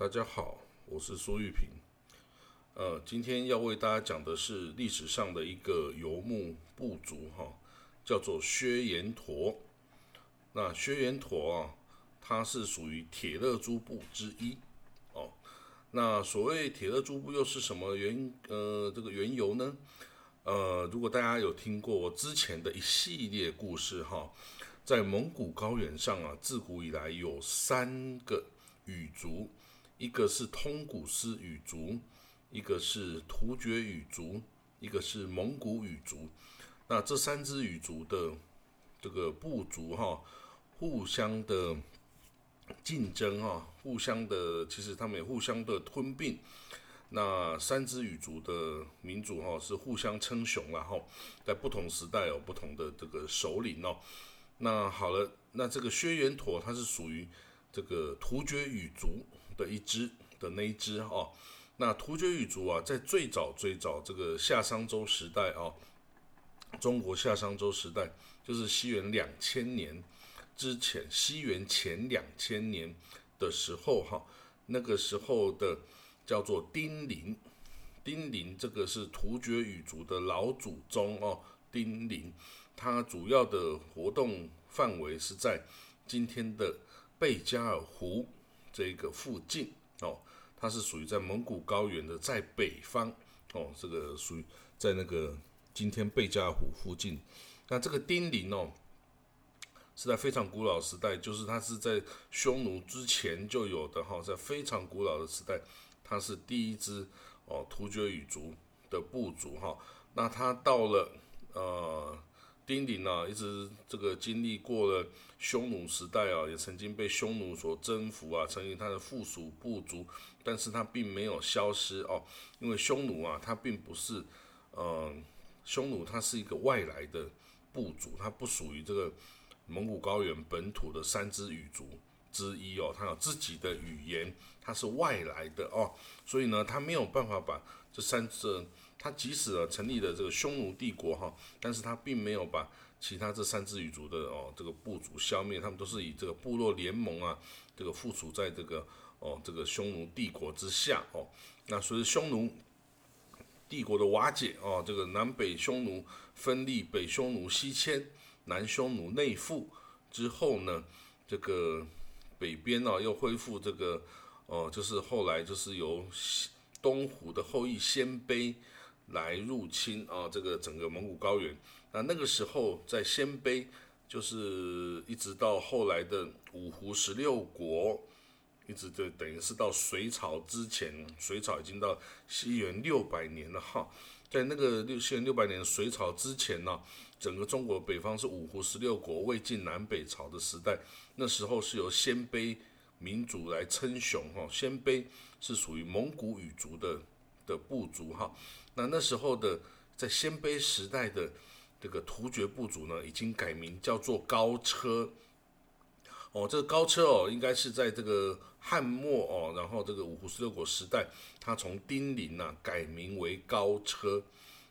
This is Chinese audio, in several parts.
大家好，我是苏玉平。呃，今天要为大家讲的是历史上的一个游牧部族，哈，叫做薛延陀。那薛延陀啊，它是属于铁勒诸部之一。哦，那所谓铁勒诸部又是什么缘？呃，这个缘由呢？呃，如果大家有听过我之前的一系列故事，哈，在蒙古高原上啊，自古以来有三个语族。一个是通古斯语族，一个是突厥语族，一个是蒙古语族。那这三支语族的这个部族哈，互相的竞争哈，互相的其实他们也互相的吞并。那三支语族的民族哈是互相称雄了哈在不同时代有不同的这个首领哦。那好了，那这个薛延陀他是属于这个突厥语族。的一支的那一支哦，那突厥语族啊，在最早最早这个夏商周时代啊，中国夏商周时代就是西元两千年之前，西元前两千年的时候哈，那个时候的叫做丁零，丁零这个是突厥语族的老祖宗哦，丁零，它主要的活动范围是在今天的贝加尔湖。这个附近哦，它是属于在蒙古高原的在北方哦，这个属于在那个今天贝加尔湖附近。那这个丁零哦，是在非常古老时代，就是它是在匈奴之前就有的哈，在非常古老的时代，它是第一支哦突厥语族的部族哈。那它到了呃。丁零啊，一直这个经历过了匈奴时代啊，也曾经被匈奴所征服啊，成为他的附属部族，但是他并没有消失哦，因为匈奴啊，它并不是，嗯，匈奴它是一个外来的部族，它不属于这个蒙古高原本土的三支语族之一哦，它有自己的语言，它是外来的哦，所以呢，它没有办法把这三支。他即使啊成立了这个匈奴帝国哈，但是他并没有把其他这三支羽族的哦这个部族消灭，他们都是以这个部落联盟啊，这个附属在这个哦这个匈奴帝国之下哦。那随着匈奴帝国的瓦解哦，这个南北匈奴分立，北匈奴西迁，南匈奴内附之后呢，这个北边呢又恢复这个哦，就是后来就是由东胡的后裔鲜卑。来入侵啊，这个整个蒙古高原。那那个时候在鲜卑，就是一直到后来的五胡十六国，一直就等于是到隋朝之前，隋朝已经到西元六百年了哈。在那个六西元六百年隋朝之前呢，整个中国北方是五胡十六国魏晋南北朝的时代。那时候是由鲜卑民族来称雄哈，鲜卑是属于蒙古语族的。的部族哈，那那时候的在鲜卑时代的这个突厥部族呢，已经改名叫做高车。哦，这个高车哦，应该是在这个汉末哦，然后这个五胡十六国时代，他从丁零呐改名为高车。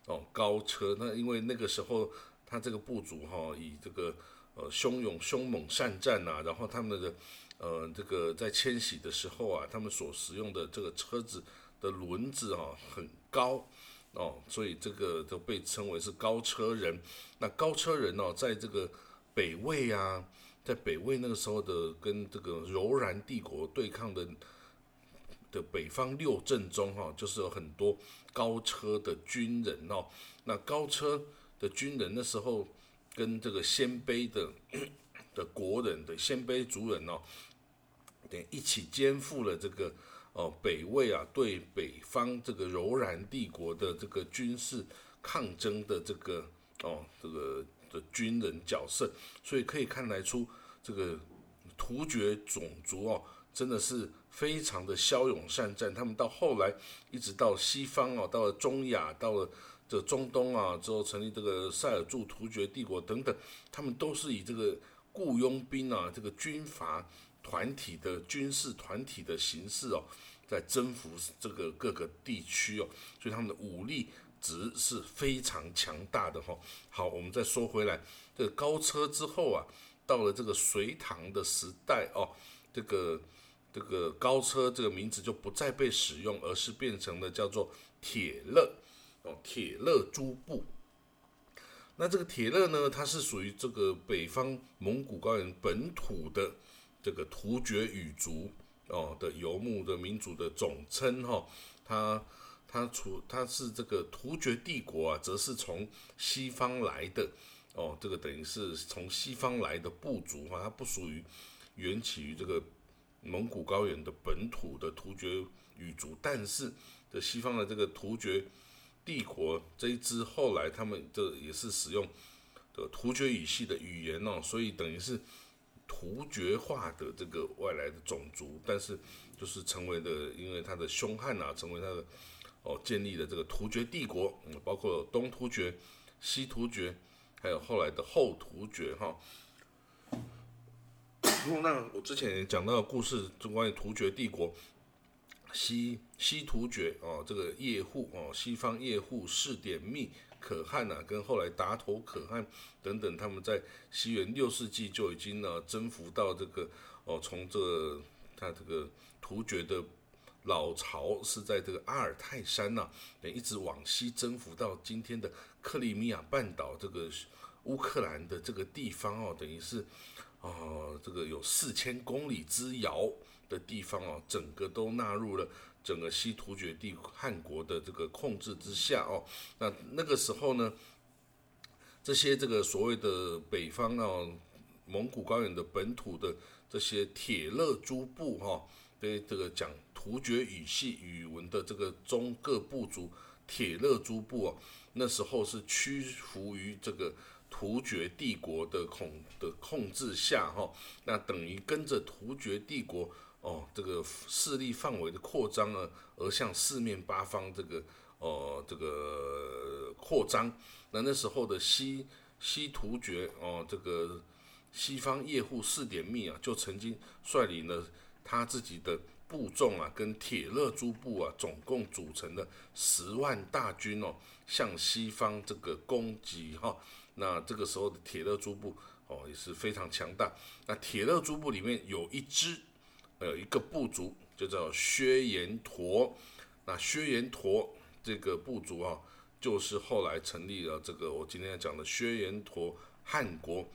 哦，高车，那因为那个时候他这个部族哈，以这个呃汹涌凶猛善战呐，然后他们的呃这个在迁徙的时候啊，他们所使用的这个车子。的轮子啊很高哦，所以这个都被称为是高车人。那高车人呢，在这个北魏啊，在北魏那个时候的跟这个柔然帝国对抗的的北方六镇中哈，就是有很多高车的军人哦。那高车的军人那时候跟这个鲜卑的的国人的鲜卑族人哦，等一起肩负了这个。哦，北魏啊，对北方这个柔然帝国的这个军事抗争的这个哦，这个的军人角色，所以可以看来出这个突厥种族哦，真的是非常的骁勇善战。他们到后来一直到西方哦，到了中亚，到了这中东啊，之后成立这个塞尔柱突厥帝国等等，他们都是以这个雇佣兵啊，这个军阀。团体的军事团体的形式哦，在征服这个各个地区哦，所以他们的武力值是非常强大的哈。好，我们再说回来，这个高车之后啊，到了这个隋唐的时代哦，这个这个高车这个名字就不再被使用，而是变成了叫做铁勒哦，铁勒诸部。那这个铁勒呢，它是属于这个北方蒙古高原本土的这个突厥语族哦的游牧的民族的总称哈。它它除它是这个突厥帝国啊，则是从西方来的哦，这个等于是从西方来的部族哈，它不属于源起于这个。蒙古高原的本土的突厥语族，但是的西方的这个突厥帝国这一支后来他们这也是使用的突厥语系的语言哦，所以等于是突厥化的这个外来的种族，但是就是成为的，因为他的凶悍啊，成为他的哦建立的这个突厥帝国，包括东突厥、西突厥，还有后来的后突厥哈。那我之前讲到的故事，就关于突厥帝国，西西突厥哦，这个叶护哦，西方叶护、士点密、可汗呐，跟后来达头可汗等等，他们在西元六世纪就已经呢征服到这个哦，从这他这个突厥的老巢是在这个阿尔泰山呐，一直往西征服到今天的克里米亚半岛这个乌克兰的这个地方哦，等于是。哦，这个有四千公里之遥的地方哦，整个都纳入了整个西突厥地汉国的这个控制之下哦。那那个时候呢，这些这个所谓的北方哦，蒙古高原的本土的这些铁勒诸部哈，对这个讲突厥语系语文的这个中各部族铁勒诸部哦，那时候是屈服于这个。突厥帝国的控的控制下，哈，那等于跟着突厥帝国哦，这个势力范围的扩张呢，而向四面八方这个哦，这个扩张。那那时候的西西突厥哦，这个西方叶护四点密啊，就曾经率领了他自己的部众啊，跟铁勒诸部啊，总共组成的十万大军哦，向西方这个攻击哈。那这个时候的铁勒诸部哦也是非常强大。那铁勒诸部里面有一支，呃，一个部族就叫薛延陀。那薛延陀这个部族啊，就是后来成立了这个我今天要讲的薛延陀汉国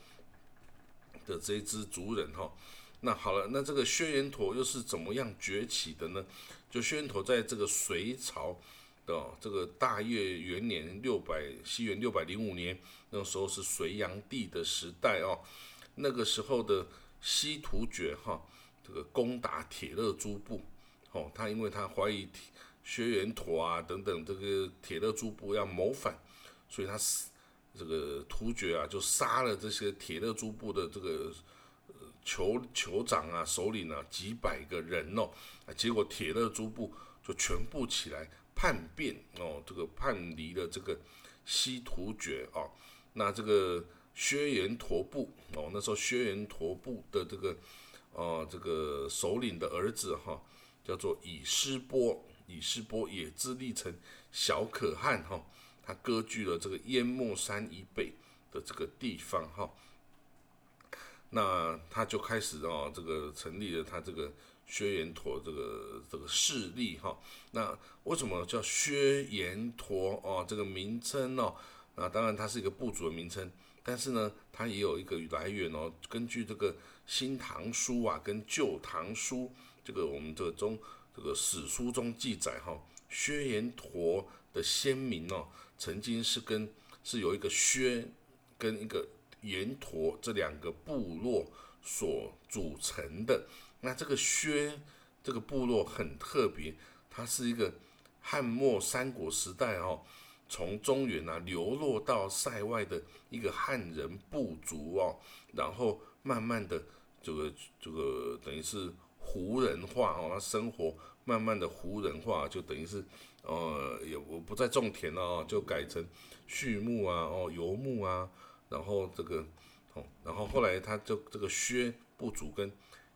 的这一支族人哈。那好了，那这个薛延陀又是怎么样崛起的呢？就薛延陀在这个隋朝。的这个大业元年六百西元六百零五年，那时候是隋炀帝的时代哦。那个时候的西突厥哈，这个攻打铁勒诸部，哦，他因为他怀疑铁薛延陀啊等等这个铁勒诸部要谋反，所以他死这个突厥啊就杀了这些铁勒诸部的这个酋酋长啊首领啊几百个人哦，结果铁勒诸部就全部起来。叛变哦，这个叛离了这个西突厥啊，那这个薛延陀部哦，那时候薛延陀部的这个呃这个首领的儿子哈，叫做以师波，以师波也自立成小可汗哈，他割据了这个淹没山以北的这个地方哈，那他就开始哦，这个成立了他这个。薛延陀这个这个势力哈，那为什么叫薛延陀哦？这个名称哦，那当然它是一个部族的名称，但是呢，它也有一个来源哦。根据这个《新唐书》啊，跟《旧唐书》这个我们这中这个史书中记载哈，薛延陀的先民哦，曾经是跟是有一个薛跟一个延陀这两个部落所组成的。那这个薛这个部落很特别，它是一个汉末三国时代哦，从中原啊流落到塞外的一个汉人部族哦，然后慢慢的这个这个等于是胡人化哦，他生活慢慢的胡人化，就等于是呃也我不再种田了哦，就改成畜牧啊哦游牧啊，然后这个哦，然后后来他就这个薛部族跟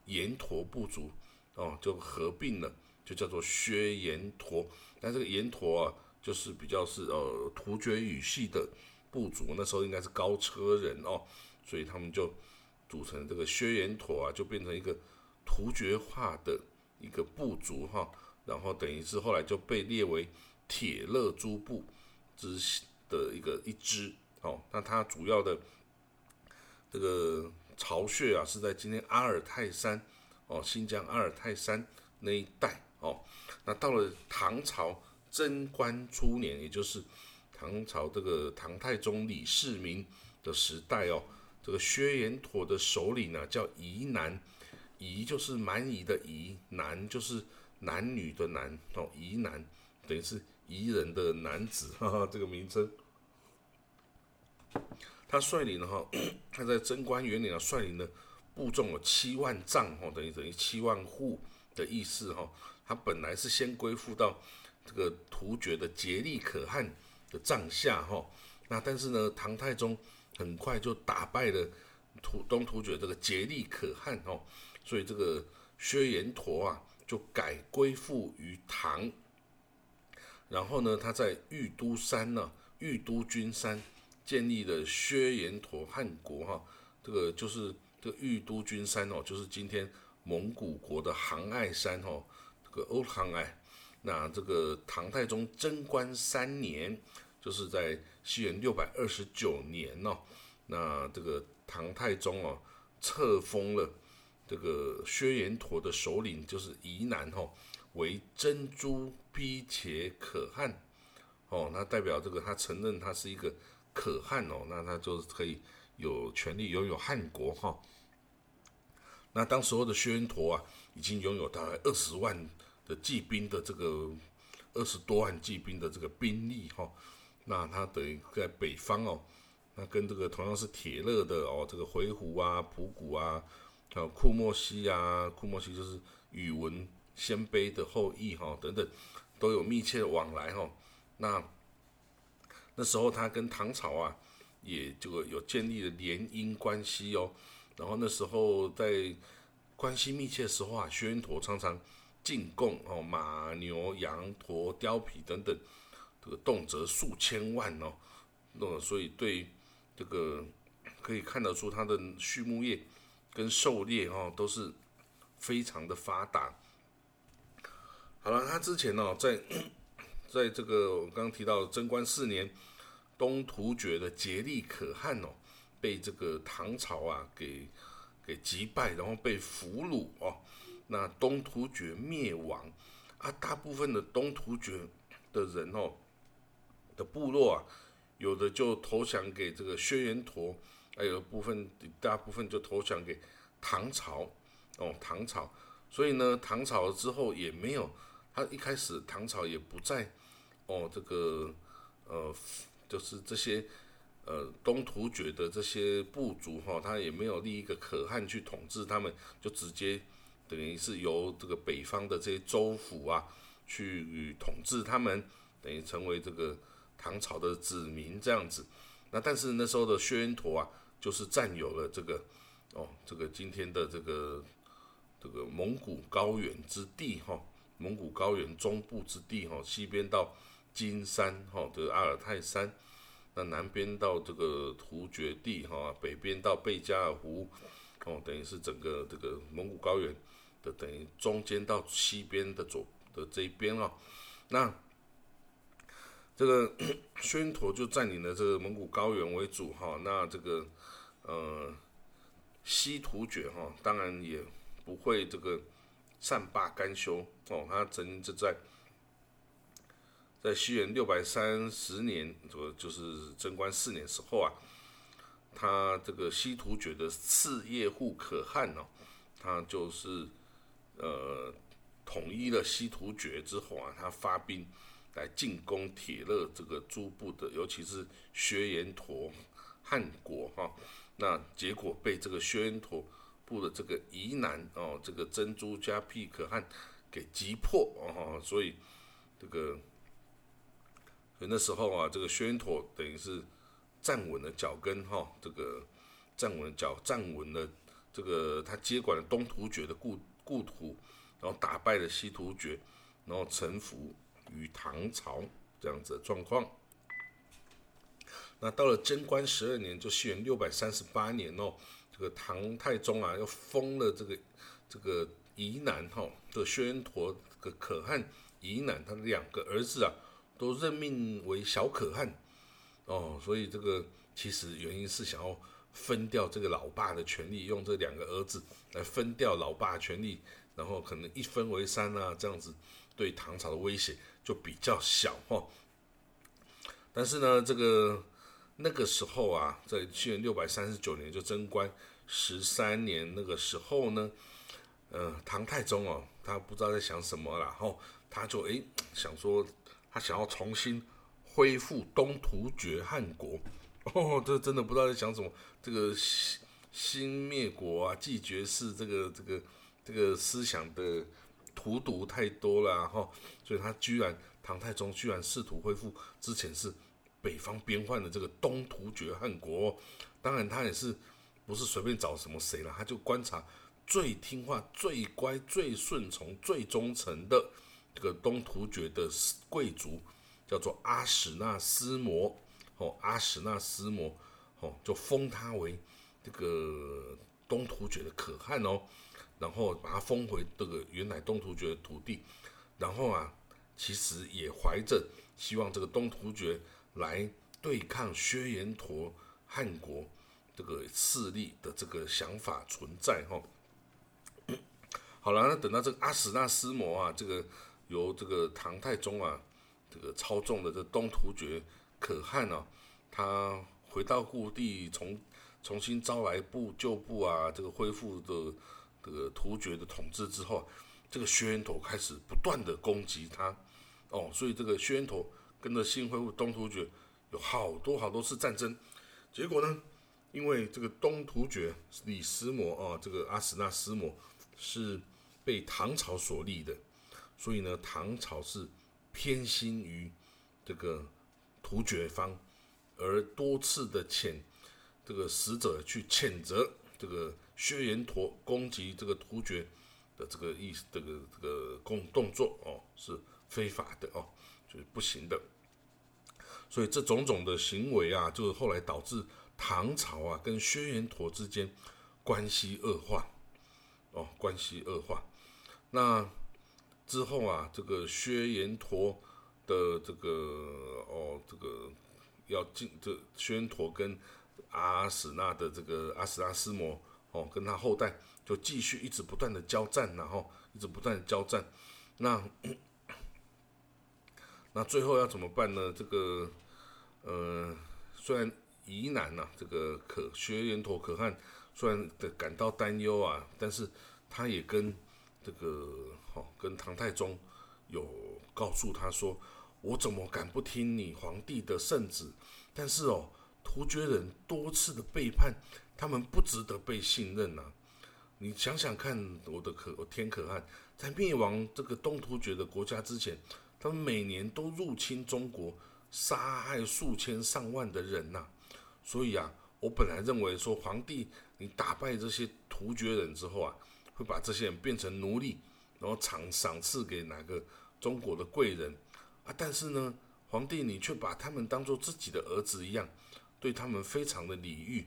延陀部族哦，就合并了，就叫做薛延陀。但这个延陀啊，就是比较是呃突厥语系的部族，那时候应该是高车人哦，所以他们就组成这个薛延陀啊，就变成一个突厥化的一个部族哈，然后等于是后来就被列为铁勒诸部之的一个一支哦。那它主要的这个巢穴啊，是在今天阿尔泰山哦，新疆阿尔泰山那一带哦。那到了唐朝贞观初年，也就是唐朝这个唐太宗李世民的时代哦，这个薛延陀的首领呢叫宜南，宜就是蛮夷的夷，男就是男女的男哦，宜南等于是夷人的男子，哈哈，这个名称。他率领哈，他在贞观元年啊，率领的部众有七万丈哈，等于等于七万户的意思哈。他本来是先归附到这个突厥的颉利可汗的帐下哈，那但是呢，唐太宗很快就打败了突东突厥这个颉利可汗哦，所以这个薛延陀啊就改归附于唐，然后呢，他在玉都山呢，玉都君山建立了薛延陀汗国哈，这个就是这个玉都君山哦，就是今天蒙古国的杭爱山哦。这个欧杭爱，那这个唐太宗贞观三年，就是在西元六百二十九年哦，那这个唐太宗哦册封了这个薛延陀的首领，就是宜南哦，为珍珠逼且可汗哦，那代表这个他承认他是一个可汗哦，那他就是可以有权利拥有汉国哈。那当时候的薛延陀啊，已经拥有大概二十万的骑兵的这个二十多万骑兵的这个兵力哈，那他等于在北方哦，那跟这个同样是铁勒的哦，这个回鹘啊、普谷啊，还有库莫西啊，库莫西就是宇文鲜卑的后裔哈，等等都有密切的往来哈。那那时候他跟唐朝啊，也就有建立了联姻关系哦。然后那时候在关系密切的时候啊，薛延陀常常进贡哦，马牛羊驼貂皮等等，这个动辄数千万哦，那所以对这个可以看得出他的畜牧业跟狩猎哦都是非常的发达。好了，他之前呢在 在这个我刚刚提到贞观四年，东突厥的颉利可汗哦。被这个唐朝啊给给击败，然后被俘虏哦，那东突厥灭亡啊，大部分的东突厥的人哦的部落啊，有的就投降给这个薛延陀，还有部分大部分就投降给唐朝哦，唐朝，所以呢，唐朝之后也没有，他一开始唐朝也不在哦，这个呃，就是这些。呃，东突厥的这些部族哈，他也没有立一个可汗去统治他们，就直接等于是由这个北方的这些州府啊去统治他们，等于成为这个唐朝的子民这样子。那但是那时候的薛延陀啊，就是占有了这个哦，这个今天的这个这个蒙古高原之地哈，蒙古高原中部之地哈，西边到金山哈的阿尔泰山。那南边到这个突厥地哈，北边到贝加尔湖，哦，等于是整个这个蒙古高原等于中间到西边的左的这一边哦。那这个 宣陀就占领了这个蒙古高原为主哈。那这个呃西突厥哈，当然也不会这个善罢甘休哦，他曾经就在。在西元六百三十年，这个就是贞观四年时候啊，他这个西突厥的次叶护可汗哦，他就是呃统一了西突厥之后啊，他发兵来进攻铁勒这个诸部的，尤其是薛延陀汗国哈，那结果被这个薛延陀部的这个疑难哦，这个珍珠加毗可汗给击破哦，所以这个。所以那时候啊，这个薛延陀等于是站稳了脚跟哈，这个站稳脚，站稳了这个他接管了东突厥的故故土，然后打败了西突厥，然后臣服于唐朝这样子的状况。那到了贞观十二年，就西元六百三十八年哦，这个唐太宗啊又封了这个这个疑难哈的薛延陀这个可汗疑难，他的两个儿子啊都任命为小可汗哦，所以这个其实原因是想要分掉这个老爸的权利，用这两个儿子来分掉老爸权利，然后可能一分为三啊，这样子对唐朝的威胁就比较小哈。但是呢，这个那个时候啊，在公元六百三十九年，就贞观十三年那个时候呢。呃，唐太宗哦，他不知道在想什么，然后他就诶想说，他想要重新恢复东突厥汗国，哦，这真的不知道在想什么，这个新新灭国啊，继绝世这个这个这个思想的荼毒太多了哈，所以他居然唐太宗居然试图恢复之前是北方边患的这个东突厥汗国，当然他也是不是随便找什么谁了，他就观察。最听话、最乖、最顺从、最忠诚的这个东突厥的贵族，叫做阿史那思摩。哦，阿史那思摩，哦，就封他为这个东突厥的可汗哦，然后把他封回这个原来东突厥的土地，然后啊，其实也怀着希望这个东突厥来对抗薛延陀汗国这个势力的这个想法存在哈。好了，那等到这个阿史那思摩啊，这个由这个唐太宗啊，这个操纵的这东突厥可汗啊，他回到故地，重重新招来部旧部啊，这个恢复的这个突厥的统治之后，这个薛延陀开始不断的攻击他，哦，所以这个薛延陀跟着新恢复东突厥有好多好多次战争，结果呢，因为这个东突厥李思摩啊，这个阿史那思摩是。被唐朝所立的，所以呢，唐朝是偏心于这个突厥方，而多次的遣这个使者去谴责这个薛延陀攻击这个突厥的这个意这个这个动动作哦，是非法的哦，就是不行的。所以这种种的行为啊，就是后来导致唐朝啊跟薛延陀之间关系恶化哦，关系恶化。那之后啊，这个薛延陀的这个哦，这个要进这薛延陀跟阿史那的这个阿史那斯摩哦，跟他后代就继续一直不断的交战，然后一直不断的交战。那那最后要怎么办呢？这个呃，虽然疑难呐，这个可薛延陀可汗虽然的感到担忧啊，但是他也跟这个好，跟唐太宗有告诉他说：“我怎么敢不听你皇帝的圣旨？但是哦，突厥人多次的背叛，他们不值得被信任呐。你想想看，我的可天可汗在灭亡这个东突厥的国家之前，他们每年都入侵中国，杀害数千上万的人呐。所以啊，我本来认为说，皇帝你打败这些突厥人之后啊。”会把这些人变成奴隶，然后赏赏赐给哪个中国的贵人啊？但是呢，皇帝你却把他们当做自己的儿子一样，对他们非常的礼遇，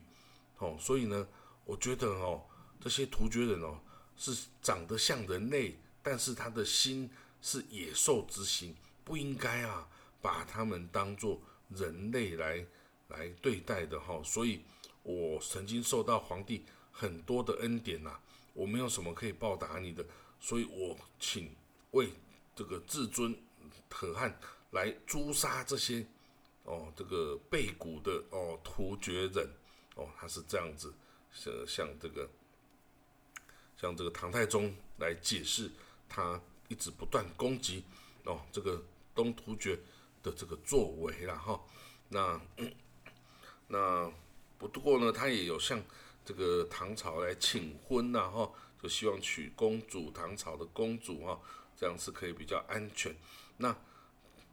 哦，所以呢，我觉得哦，这些突厥人哦，是长得像人类，但是他的心是野兽之心，不应该啊，把他们当做人类来来对待的哈。所以我曾经受到皇帝很多的恩典呐。我没有什么可以报答你的，所以我请为这个至尊可汗来诛杀这些哦，这个背骨的哦突厥人哦，他是这样子，像像这个像这个唐太宗来解释他一直不断攻击哦这个东突厥的这个作为了哈，那那不过呢，他也有向。这个唐朝来请婚呐，哈，就希望娶公主，唐朝的公主哈，这样是可以比较安全。那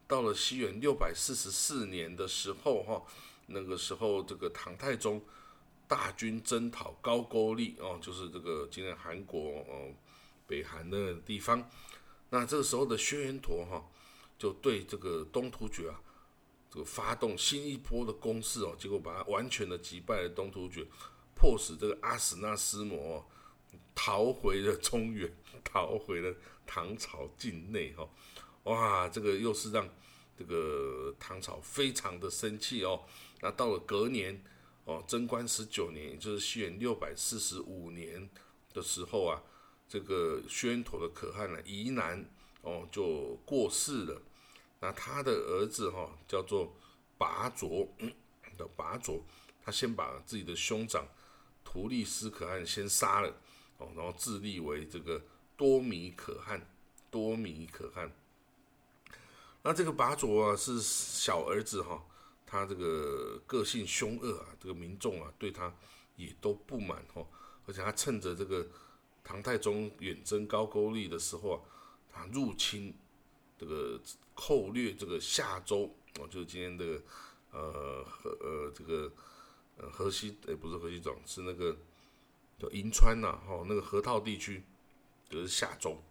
到了西元六百四十四年的时候，哈，那个时候这个唐太宗大军征讨高句丽哦，就是这个今天韩国哦，北韩的地方。那这个时候的薛延陀哈，就对这个东突厥啊，这个发动新一波的攻势哦，结果把他完全的击败了东突厥。迫使这个阿史那思摩逃回了中原，逃回了唐朝境内哈。哇，这个又是让这个唐朝非常的生气哦。那到了隔年哦，贞观十九年，也就是西元六百四十五年的时候啊，这个薛延陀的可汗呢，疑难哦就过世了。那他的儿子哈叫做拔卓的拔卓，他先把自己的兄长图利斯可汗先杀了哦，然后自立为这个多米可汗。多米可汗。那这个拔卓啊是小儿子哈，他这个个性凶恶啊，这个民众啊对他也都不满哈，而且他趁着这个唐太宗远征高句丽的时候啊，他入侵这个。寇掠这个夏州哦，就是今天的呃河呃这个呃河西诶不是河西庄是那个叫银川呐哈那个河套地区就是夏州，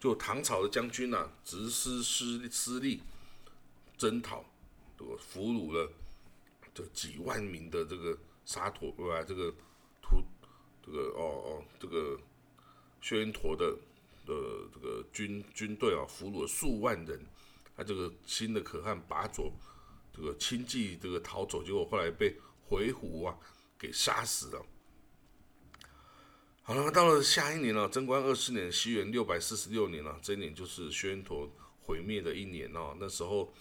就唐朝的将军呐执师师师力征讨，这个俘虏了这几万名的这个沙陀对吧？这个突这个哦哦这个薛延陀的。的这个军军队啊，俘虏了数万人，他这个新的可汗拔卓，这个轻骑这个逃走，结果后来被回鹘啊给杀死了。好了，到了下一年了，贞观二十年，西元六百四十六年了，这一年就是薛延陀毁灭的一年哦。那时候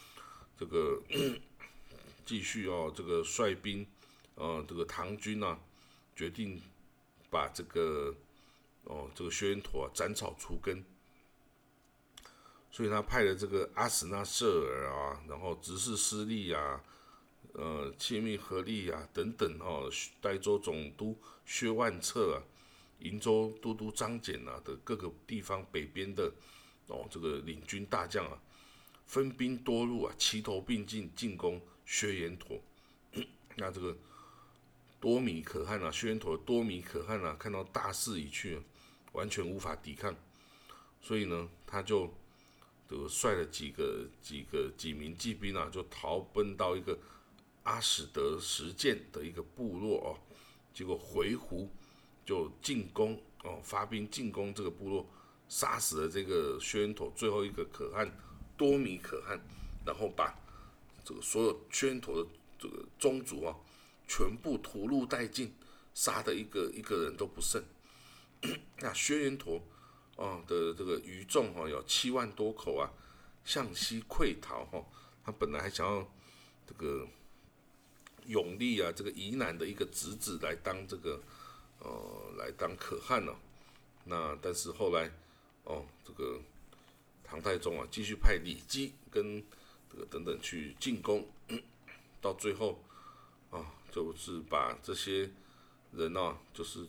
这个 继续哦，这个率兵，呃，这个唐军啊，决定把这个。哦，这个薛延陀啊，斩草除根，所以他派了这个阿史那舍尔啊，然后执事司隶啊，呃，切密合力啊等等哦，代州总督薛万策啊，瀛州都督张俭啊的各个地方北边的哦，这个领军大将啊，分兵多路啊，齐头并进进攻薛延陀，那这个。多米可汗啊，薛延陀多米可汗啊，看到大势已去，完全无法抵抗，所以呢，他就就率了几个几个几名骑兵啊，就逃奔到一个阿史德实践的一个部落哦，结果回鹘就进攻哦，发兵进攻这个部落，杀死了这个薛延陀最后一个可汗多米可汗，然后把这个所有薛延陀的这个宗族啊。全部屠戮殆尽，杀的一个一个人都不剩。那薛延陀哦的这个余众哈有七万多口啊，向西溃逃哈。他本来还想要这个永历啊，这个宜南的一个侄子来当这个呃来当可汗呢。那但是后来哦这个唐太宗啊继续派李基跟这个等等去进攻，到最后啊。就是把这些人呢，就是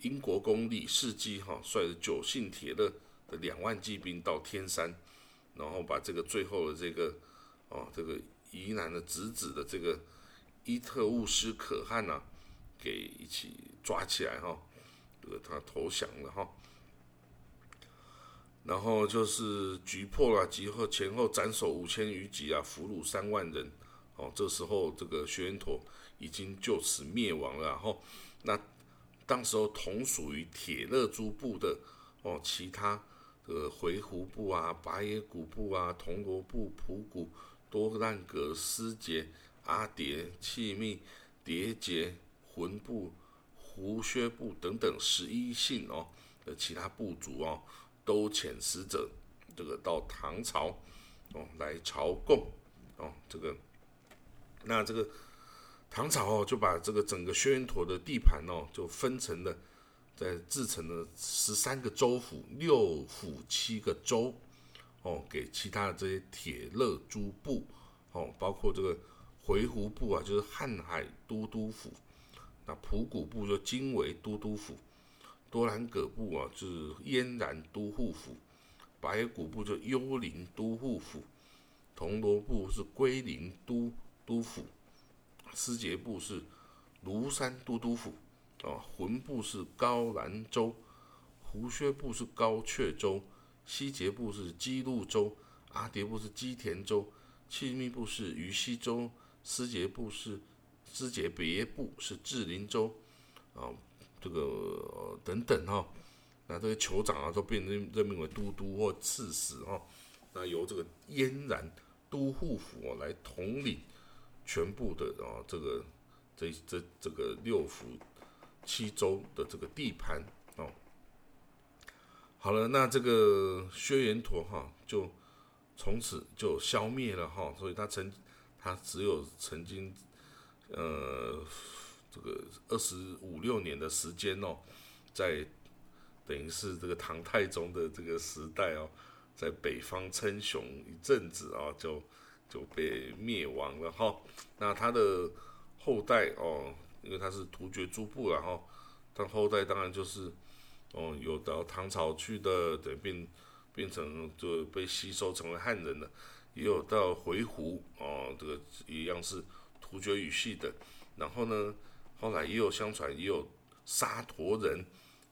英国公李世基哈率着九姓铁勒的两万骑兵到天山，然后把这个最后的这个哦这个宜南的侄子的这个伊特务斯可汗呐，给一起抓起来哈，这个他投降了哈，然后就是局破了，集后前后斩首五千余级啊，俘虏三万人。哦，这时候这个薛延陀已经就此灭亡了。然后，那当时候同属于铁勒诸部的哦，其他这个回鹘部啊、拔野古部啊、铜锣部、普谷、多兰格、斯杰、阿迭、契密、迭杰、浑部、胡薛部等等十一姓哦的其他部族哦，都遣使者这个到唐朝哦来朝贡哦这个。那这个唐朝哦，就把这个整个薛延陀的地盘哦，就分成了，在制成了十三个州府、六府七个州哦，给其他的这些铁勒诸部哦，包括这个回鹘部啊，就是瀚海都督府；那普谷部就经为都督府；多兰葛部啊，是燕然都护府；白谷部就幽灵都护府；铜锣部是龟林都。督府，司节部是庐山都督府，啊，浑部是高兰州，胡薛部是高阙州，西节部是基路州，阿迭部是基田州，契密部是于西州，司节部是司节别部是志林州，啊，这个等等哈，那这个酋长啊都被任任命为都督或刺史哈，那由这个燕然都护府来统领全部的啊这个这这这个六府七州的这个地盘哦。好了，那这个薛延陀哈就从此就消灭了哈，所以他曾他只有曾经呃这个二十五六年的时间哦，在等于是这个唐太宗的这个时代哦，在北方称雄一阵子啊，就就被灭亡了哈。那他的后代哦，因为他是突厥诸部然后，他后代当然就是。哦，有到唐朝去的，对，变变成就被吸收成为汉人了；也有到回鹘，哦，这个一样是突厥语系的。然后呢，后来也有相传，也有沙陀人，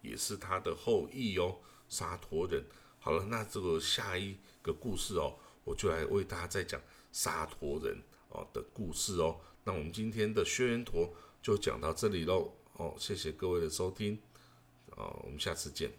也是他的后裔哦。沙陀人，好了，那这个下一个故事哦，我就来为大家再讲沙陀人哦的故事哦。那我们今天的轩辕陀就讲到这里喽，哦，谢谢各位的收听。哦，我们下次见。